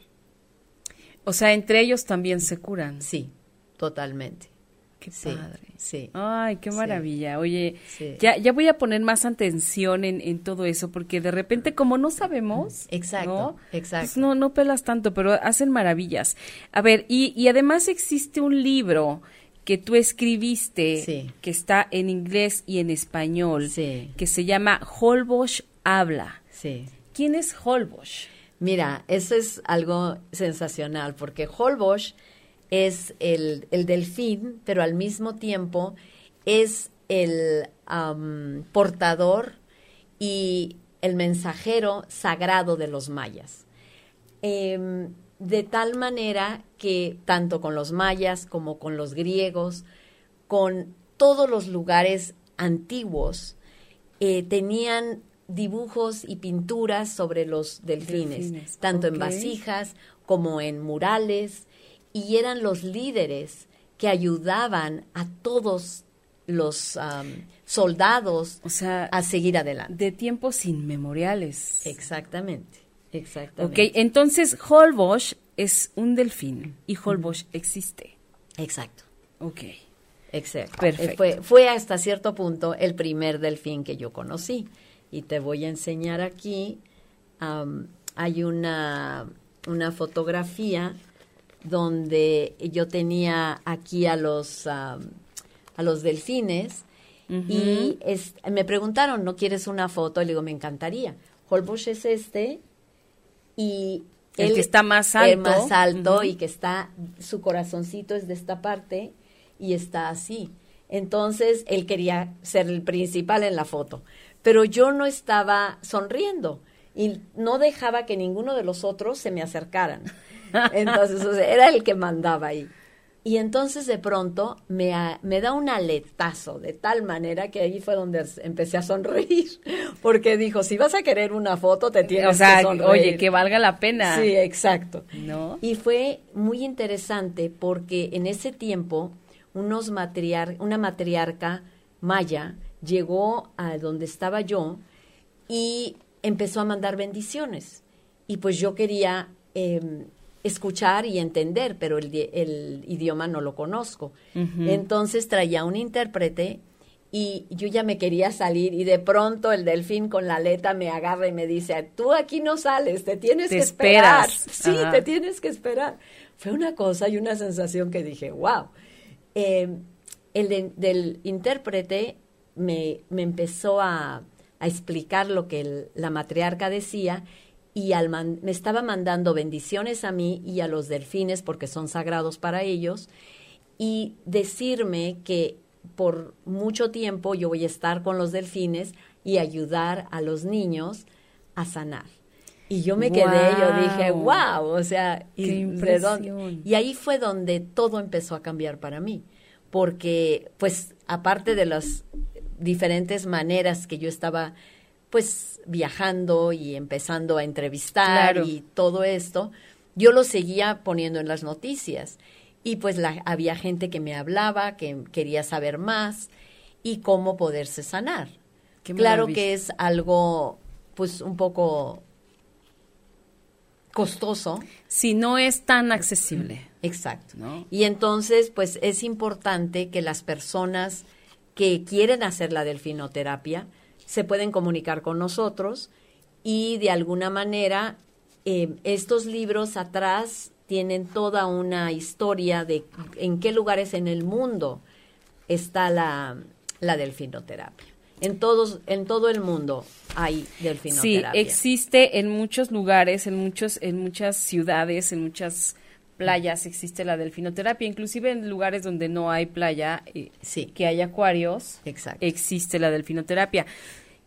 O sea, entre ellos también se curan. Sí, totalmente. Qué Sí, padre. sí. Ay, qué Sí. maravilla. Oye, Sí. ya, ya voy a poner más atención en, en todo eso, porque de repente, como no sabemos, Exacto, ¿no? exacto. Pues no, no pelas tanto, pero hacen maravillas. A ver, y, y además existe un libro que tú escribiste, que está en inglés y en español, que se llama Holbox Habla. Sí. ¿Quién es Holbox? Mira, eso es algo sensacional porque Holbox es el, el delfín, pero al mismo tiempo es el portador y el mensajero sagrado de los mayas. Em, de tal manera que tanto con los mayas como con los griegos, con todos los lugares antiguos, eh, tenían dibujos y pinturas sobre los delfines, Delfines, tanto en vasijas como en murales, y eran los líderes que ayudaban a todos los soldados O sea, a seguir adelante. de tiempos inmemoriales. Exactamente, Ok, exactamente. entonces Holbox es un delfín y Holbox existe. Exacto. Ok. Exacto. Perfecto. Fue, fue hasta cierto punto el primer delfín que yo conocí. Y te voy a enseñar aquí. am, hay una, una fotografía donde yo tenía aquí a los, a los delfines. Y es- me preguntaron, ¿no quieres una foto? Y le digo, me encantaría. Holbox es este. Y El él- que está más el alto. más alto y que está, su corazoncito es de esta parte y está así. Entonces él quería ser el principal en la foto, pero yo no estaba sonriendo y no dejaba que ninguno de los otros se me acercaran. Entonces o sea, era el que mandaba ahí. Y entonces de pronto me, me da un aletazo de tal manera que ahí fue donde empecé a sonreír, porque dijo, si vas a querer una foto te tienes O sea, que sonreír. oye, que valga la pena. Sí, exacto. ¿No? Y fue muy interesante porque en ese tiempo unos matriar una matriarca maya llegó a donde estaba yo y empezó a mandar bendiciones. Y pues yo quería eh, escuchar y entender, pero el, di- el idioma no lo conozco. Entonces traía un intérprete y yo ya me quería salir y de pronto el delfín con la aleta me agarra y me dice, tú aquí no sales, te tienes Te que esperar. esperas. Sí, Ajá. te tienes que esperar. Fue una cosa y una sensación que dije, wow. Eh, el de- del intérprete me, me empezó a, a explicar lo que el- la matriarca decía y al man- me estaba mandando bendiciones a mí y a los delfines porque son sagrados para ellos y decirme que por mucho tiempo yo voy a estar con los delfines y ayudar a los niños a sanar. Y yo me quedé, yo dije, wow, o sea, y, impresión. y ahí fue donde todo empezó a cambiar para mí, porque pues aparte de las diferentes maneras que yo estaba pues viajando y empezando a entrevistar y todo esto, yo lo seguía poniendo en las noticias y pues la, había gente que me hablaba, que quería saber más y cómo poderse sanar. claro que es algo pues un poco costoso. Si no es tan accesible. Exacto. Y entonces, pues es importante que las personas que quieren hacer la delfinoterapia se pueden comunicar con nosotros y de alguna manera eh, estos libros atrás tienen toda una historia de en qué lugares en el mundo está la, la delfinoterapia. En todos, en todo el mundo hay delfinoterapia. Sí, existe en muchos lugares, en muchos, en muchas ciudades, en muchas playas existe la delfinoterapia, inclusive en lugares donde no hay playa, eh, sí. que hay acuarios, existe la delfinoterapia.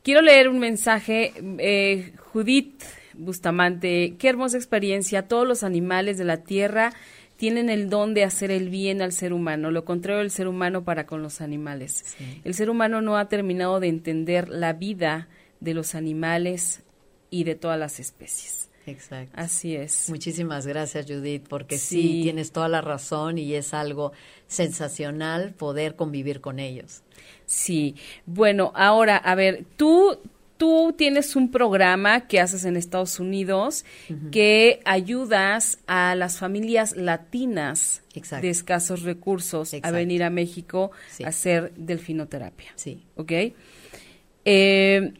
Quiero leer un mensaje, eh, Judith Bustamante, qué hermosa experiencia, todos los animales de la tierra tienen el don de hacer el bien al ser humano, lo contrario del ser humano para con los animales. El ser humano no ha terminado de entender la vida de los animales y de todas las especies. Exacto. Así es. Muchísimas gracias, Judith, porque sí. tienes toda la razón y es algo sensacional poder convivir con ellos. Sí. Bueno, ahora, a ver, tú tú tienes un programa que haces en Estados Unidos que ayudas a las familias latinas de escasos recursos a venir a México a hacer delfinoterapia. Sí. ¿Ok? Eh,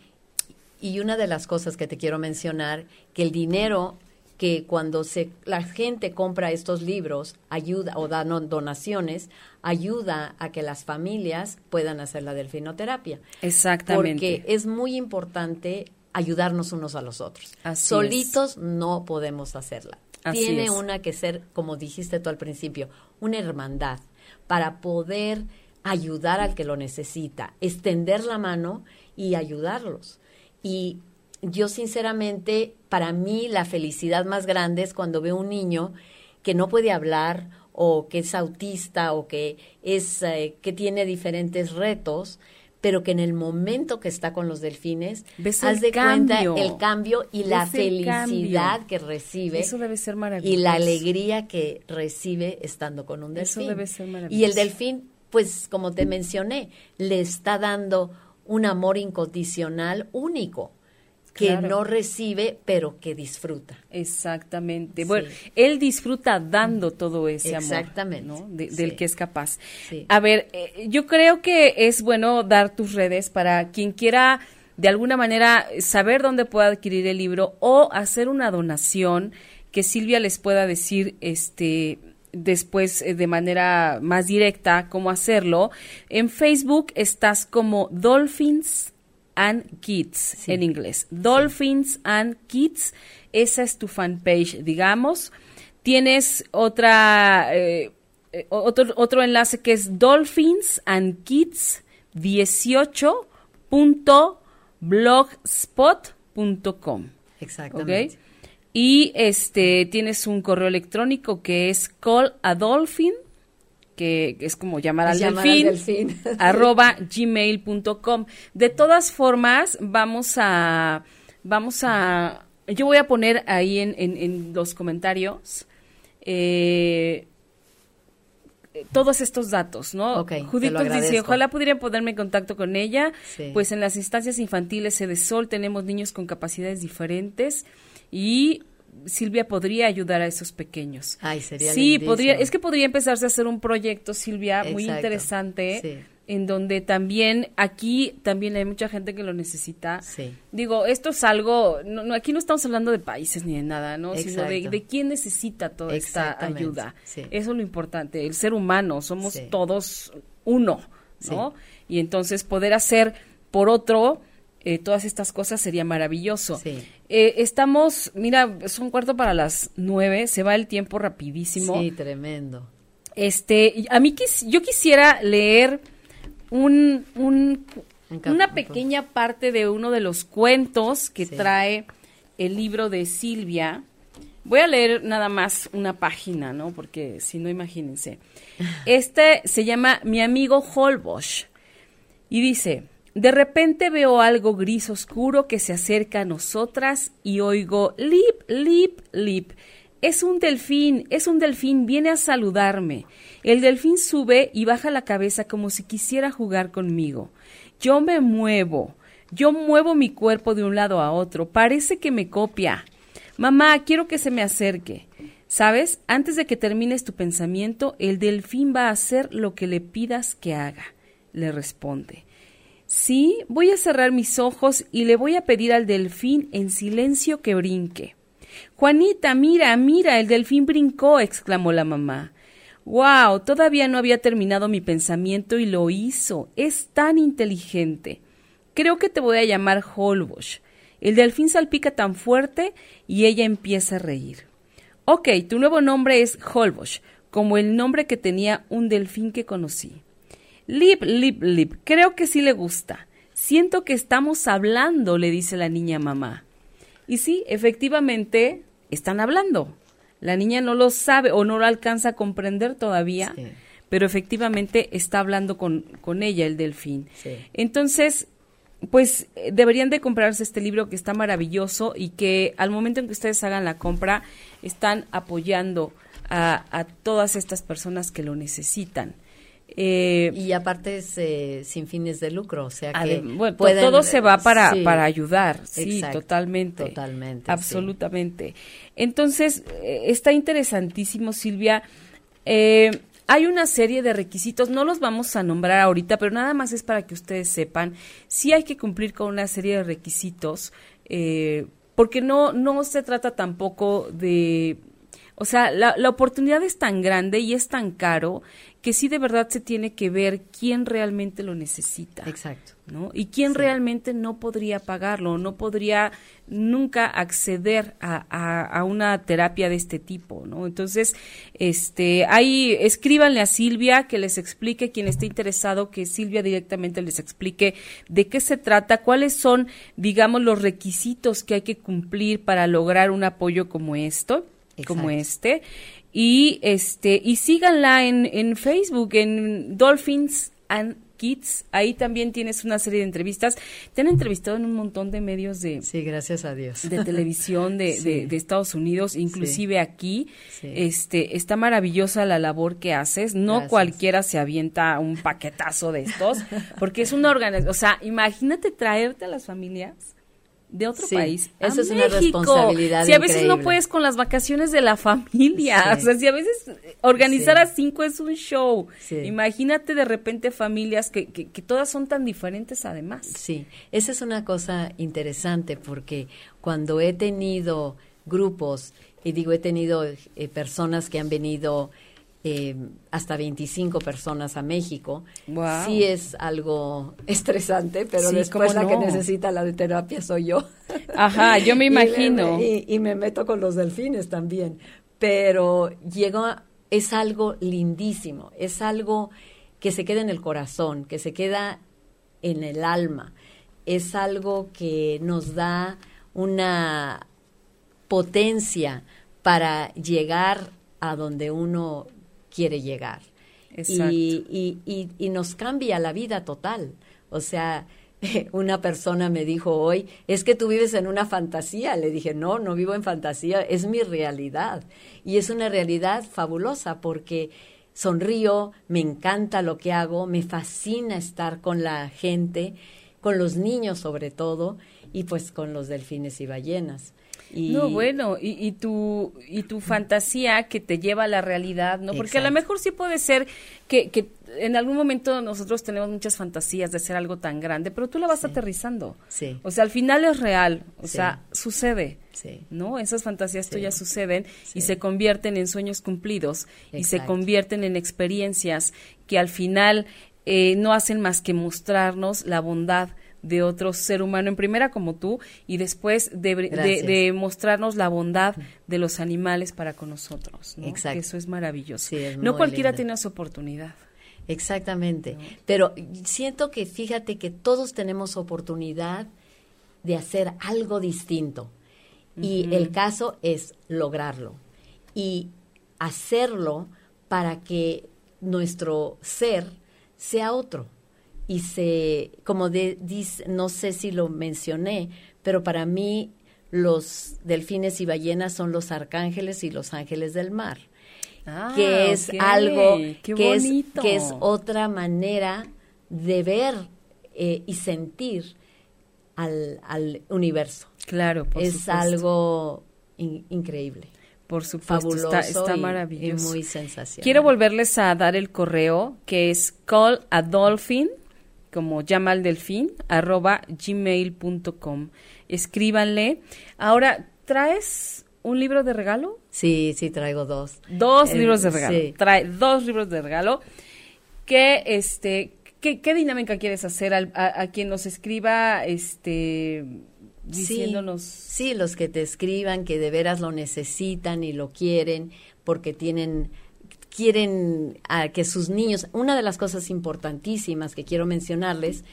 y una de las cosas que te quiero mencionar, que el dinero que cuando se, la gente compra estos libros ayuda o da donaciones, ayuda a que las familias puedan hacer la delfinoterapia. Exactamente. Porque es muy importante ayudarnos unos a los otros. Solitos no podemos hacerla. Tiene una que ser, como dijiste tú al principio, una hermandad para poder ayudar al que lo necesita, extender la mano y ayudarlos. Y yo sinceramente, para mí la felicidad más grande es cuando veo un niño que no puede hablar o que es autista o que es eh, que tiene diferentes retos, pero que en el momento que está con los delfines, ¿Ves haz de cuenta el cambio y la felicidad que recibe. Eso debe ser maravilloso. Y la alegría que recibe estando con un delfín. Eso debe ser maravilloso. Y el delfín, pues como te mencioné, le está dando un amor incondicional único que no recibe, pero que disfruta. Exactamente. Bueno, él disfruta dando todo ese Exactamente. amor, ¿no? del que es capaz. A ver, eh, yo creo que es bueno dar tus redes para quien quiera de alguna manera saber dónde puede adquirir el libro o hacer una donación que Silvia les pueda decir este después eh, de manera más directa cómo hacerlo. En Facebook estás como Dolphins and Kids en inglés. Dolphins and Kids, esa es tu fanpage, digamos. Tienes otra, eh, eh, otro, otro enlace que es Dolphins and Kids 18.blogspot.com. Exactamente. Y este tienes un correo electrónico que es call a dolphin que es como llamar al delfín, arroba gmail.com. De todas formas, vamos a, vamos a, yo voy a poner ahí en, en, los comentarios eh, todos estos datos, ¿no? Judith dice, ojalá pudiera ponerme en contacto con ella, pues en las instancias infantiles Sol tenemos niños con capacidades diferentes y Silvia podría ayudar a esos pequeños. Ay, sería Sí, podría, es que podría empezarse a hacer un proyecto, Silvia, muy interesante. En donde también, aquí también hay mucha gente que lo necesita. Sí. Digo, esto es algo, no, aquí no estamos hablando de países ni de nada, ¿no? Sino de, quién necesita toda esta ayuda. Eso es lo importante. El ser humano, somos todos uno, ¿no? Y entonces poder hacer por otro eh, todas estas cosas sería maravilloso. Eh, estamos, mira, es un cuarto para las nueve, se va el tiempo rapidísimo. Sí, tremendo. Este, a mí yo quisiera leer un, un una pequeña parte de uno de los cuentos que trae el libro de Silvia. Voy a leer nada más una página, ¿no? Porque si no, imagínense. Este se llama Mi amigo Holbosch y dice, de repente veo algo gris oscuro que se acerca a nosotras y oigo lip, lip, lip. Es un delfín, es un delfín, viene a saludarme. El delfín sube y baja la cabeza como si quisiera jugar conmigo. Yo me muevo, yo muevo mi cuerpo de un lado a otro, parece que me copia. Mamá, quiero que se me acerque. ¿Sabes? Antes de que termines tu pensamiento, el delfín va a hacer lo que le pidas que haga, le responde. Sí, voy a cerrar mis ojos y le voy a pedir al delfín en silencio que brinque. Juanita, mira, mira, el delfín brincó, exclamó la mamá. ¡Wow! Todavía no había terminado mi pensamiento y lo hizo. Es tan inteligente. Creo que te voy a llamar Holbosch. El delfín salpica tan fuerte y ella empieza a reír. Ok, tu nuevo nombre es Holbosch, como el nombre que tenía un delfín que conocí. Lip, lip, lip, creo que sí le gusta. Siento que estamos hablando, le dice la niña mamá. Y sí, efectivamente, están hablando. La niña no lo sabe o no lo alcanza a comprender todavía, pero efectivamente está hablando con, con ella el delfín. Entonces, pues eh, deberían de comprarse este libro que está maravilloso y que al momento en que ustedes hagan la compra están apoyando a, a todas estas personas que lo necesitan. Eh, y aparte es eh, sin fines de lucro, o sea que bueno, todo se va para, para ayudar, sí, totalmente. Totalmente. Absolutamente. Entonces, eh, está interesantísimo, Silvia. hay una serie de requisitos, no los vamos a nombrar ahorita, pero nada más es para que ustedes sepan, sí hay que cumplir con una serie de requisitos, porque no, no se trata tampoco de o sea, la, la, oportunidad es tan grande y es tan caro que sí de verdad se tiene que ver quién realmente lo necesita. Exacto. ¿no? Y quién realmente no podría pagarlo, no podría nunca acceder a, a, una terapia de este tipo, ¿no? Entonces, este, ahí escríbanle a Silvia que les explique, quien esté interesado, que Silvia directamente les explique de qué se trata, cuáles son, digamos, los requisitos que hay que cumplir para lograr un apoyo como esto, como este. Y este y síganla en, en Facebook en Dolphins and Kids. Ahí también tienes una serie de entrevistas. Te han entrevistado en un montón de medios de sí gracias a Dios. de televisión de, de, Estados Unidos inclusive aquí. Este está maravillosa la labor que haces. No cualquiera se avienta un paquetazo de estos porque es una organización o sea imagínate traerte a las familias de otro país. Eso es una responsabilidad. Si a veces no puedes con las vacaciones de la familia, o sea, si a veces organizar a cinco es un show, imagínate de repente familias que, que, todas son tan diferentes además. Sí, esa es una cosa interesante porque cuando he tenido grupos, y digo, he tenido eh, personas que han venido eh, hasta 25 personas a México. Sí es algo estresante, pero después la que necesita la terapia soy yo. Ajá, yo me imagino. y, me meto con los delfines también. Pero llegó, es algo lindísimo, es algo que se queda en el corazón, que se queda en el alma. Es algo que nos da una potencia para llegar a donde uno quiere llegar. Y, y, y, nos cambia la vida total. O sea, una persona me dijo hoy, es que tú vives en una fantasía. Le dije, no, no vivo en fantasía, es mi realidad. Y es una realidad fabulosa porque sonrío, me encanta lo que hago, me fascina estar con la gente, con los niños sobre todo, y pues con los delfines y ballenas. No, bueno, y, y, tu, y tu fantasía que te lleva a la realidad, ¿no? Porque a lo mejor sí puede ser que, que en algún momento nosotros tenemos muchas fantasías de ser algo tan grande, pero tú la vas aterrizando. Sí. O sea, al final es real, o sea, sucede. Sí. ¿No? Esas fantasías tuyas suceden y se convierten en sueños cumplidos y se convierten en experiencias que al final eh, no hacen más que mostrarnos la bondad de otro ser humano en primera como tú y después de, mostrarnos la bondad de los animales para con nosotros. Exacto. eso es maravilloso. no cualquiera tiene esa oportunidad. Exactamente. Pero siento que fíjate que todos tenemos oportunidad de hacer algo distinto. Y el caso es lograrlo y hacerlo para que nuestro ser sea otro. Y se, como de, dice, no sé si lo mencioné, pero para mí los delfines y ballenas son los arcángeles y los ángeles del mar. Ah, que es algo que es, que es otra manera de ver eh, y sentir al, al universo. Claro, por es supuesto. algo in- increíble, por supuesto, fabuloso está, está y- maravilloso. y muy sensacional. Quiero volverles a dar el correo que es call a dolphin, como llama al delfín, arroba gmail.com. Escríbanle. Ahora, ¿traes un libro de regalo? Sí, sí, traigo dos. Dos Eh, libros de regalo. sí. Trae dos libros de regalo. ¿Qué, este, qué, qué dinámica quieres hacer al- a, a quien nos escriba, este, diciéndonos? Sí, sí, los que te escriban que de veras lo necesitan y lo quieren porque tienen quieren a que sus niños, una de las cosas importantísimas que quiero mencionarles,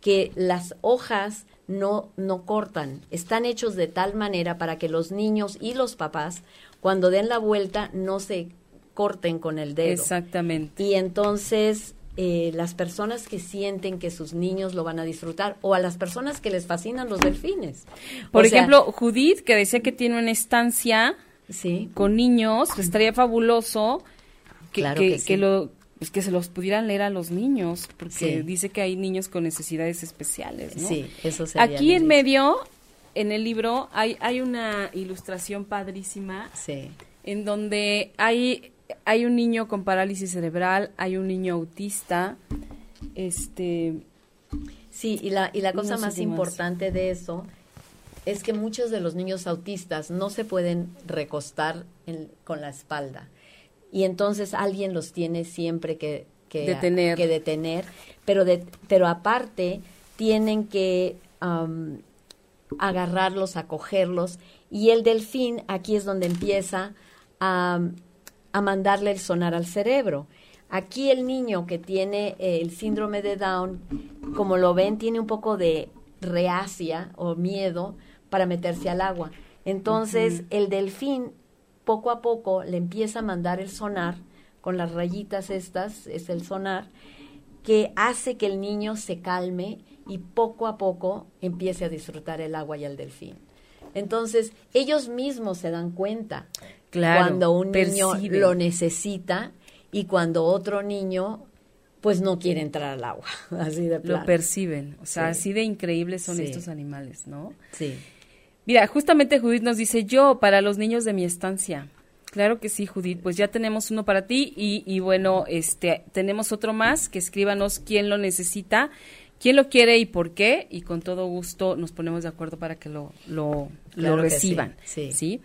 que las hojas no, no cortan, están hechos de tal manera para que los niños y los papás, cuando den la vuelta, no se corten con el dedo. Exactamente. Y entonces eh, las personas que sienten que sus niños lo van a disfrutar o a las personas que les fascinan los delfines. Por O sea, ejemplo, Judith, que decía que tiene una estancia sí, con niños, estaría fabuloso que, Claro que, que sí. que lo pues que se los pudieran leer a los niños, porque Sí. dice que hay niños con necesidades especiales, ¿no? sí, eso sería Aquí en medio, en el libro, hay, hay una ilustración padrísima Sí, en donde hay, hay un niño con parálisis cerebral, hay un niño autista, este, sí, y la, y la cosa No sé más qué más. importante de eso es que muchos de los niños autistas no se pueden recostar en- con la espalda. Y entonces alguien los tiene siempre que, que Detener. que detener, pero, de, pero aparte tienen que am, agarrarlos, acogerlos, y el delfín aquí es donde empieza a, a mandarle el sonar al cerebro. Aquí el niño que tiene eh, el síndrome de Down, como lo ven, tiene un poco de reacia o miedo para meterse al agua. Entonces, el delfín poco a poco le empieza a mandar el sonar con las rayitas estas, es el sonar, que hace que el niño se calme y poco a poco empiece a disfrutar el agua y el delfín. Entonces, ellos mismos se dan cuenta Claro, cuando un niño lo necesita y cuando otro niño pues no quiere entrar al agua, así de lo plano. perciben. O sea, Sí. así de increíbles son Sí. estos animales, ¿no? Sí. Mira, justamente Judith nos dice, yo, para los niños de mi estancia. Claro que sí, Judith, pues ya tenemos uno para ti y, y bueno, este, tenemos otro más, que escríbanos quién lo necesita, quién lo quiere y por qué, y con todo gusto nos ponemos de acuerdo para que lo, lo, Claro lo que sí, reciban. sí.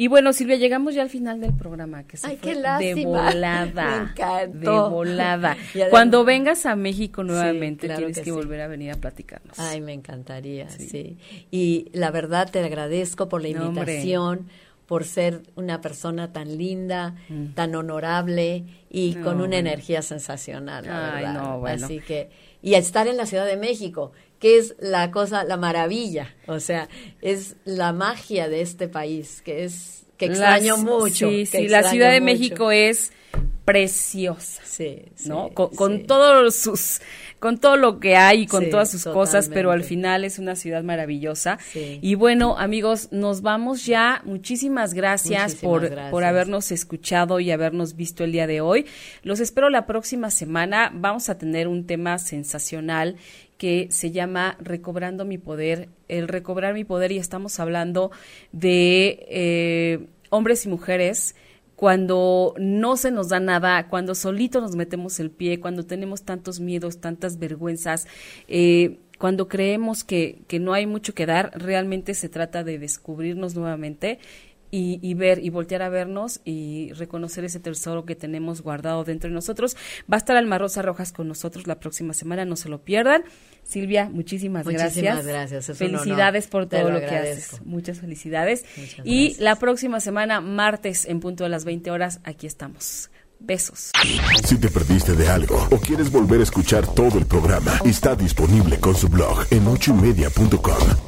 Y bueno, Silvia, llegamos ya al final del programa, que se Ay, fue qué de volada. Me encantó. De volada. Cuando vengas a México nuevamente, claro tienes que que, sí. volver a venir a platicarnos. Ay, me encantaría, sí. Y la verdad te agradezco por la No, hombre. invitación, por ser una persona tan linda, tan honorable y No, con una bueno. energía sensacional, la Ay, verdad. no, bueno. Así que y estar en la Ciudad de México, que es la cosa, la maravilla, o sea, es la magia de este país, que es que extraño Las- mucho. Sí, sí, la Ciudad de mucho. México es preciosa. Sí, sí, ¿no? Con, todos sus, con todo lo que hay y con Sí, todas sus cosas, pero al final es una ciudad maravillosa. Sí. Y bueno, amigos, nos vamos ya. Muchísimas gracias Muchísimas por, gracias. por habernos escuchado y habernos visto el día de hoy. Los espero la próxima semana. Vamos a tener un tema sensacional que se llama Recobrando mi poder, el recobrar mi poder y estamos hablando de eh, hombres y mujeres cuando no se nos da nada, cuando solito nos metemos el pie, cuando tenemos tantos miedos, tantas vergüenzas, eh, cuando creemos que, que no hay mucho que dar, realmente se trata de descubrirnos nuevamente y, y ver y voltear a vernos y reconocer ese tesoro que tenemos guardado dentro de nosotros. Va a estar Alma Rosa Rojas con nosotros la próxima semana, no se lo pierdan. Silvia, muchísimas, Muchísimas gracias. gracias, es. Felicidades por Te todo lo lo, que haces. Muchas felicidades. Muchas y la próxima semana, martes, en punto de las 20 horas, aquí estamos. Besos. Si te perdiste de algo o quieres volver a escuchar todo el programa, está disponible con su blog en ochoymedia.com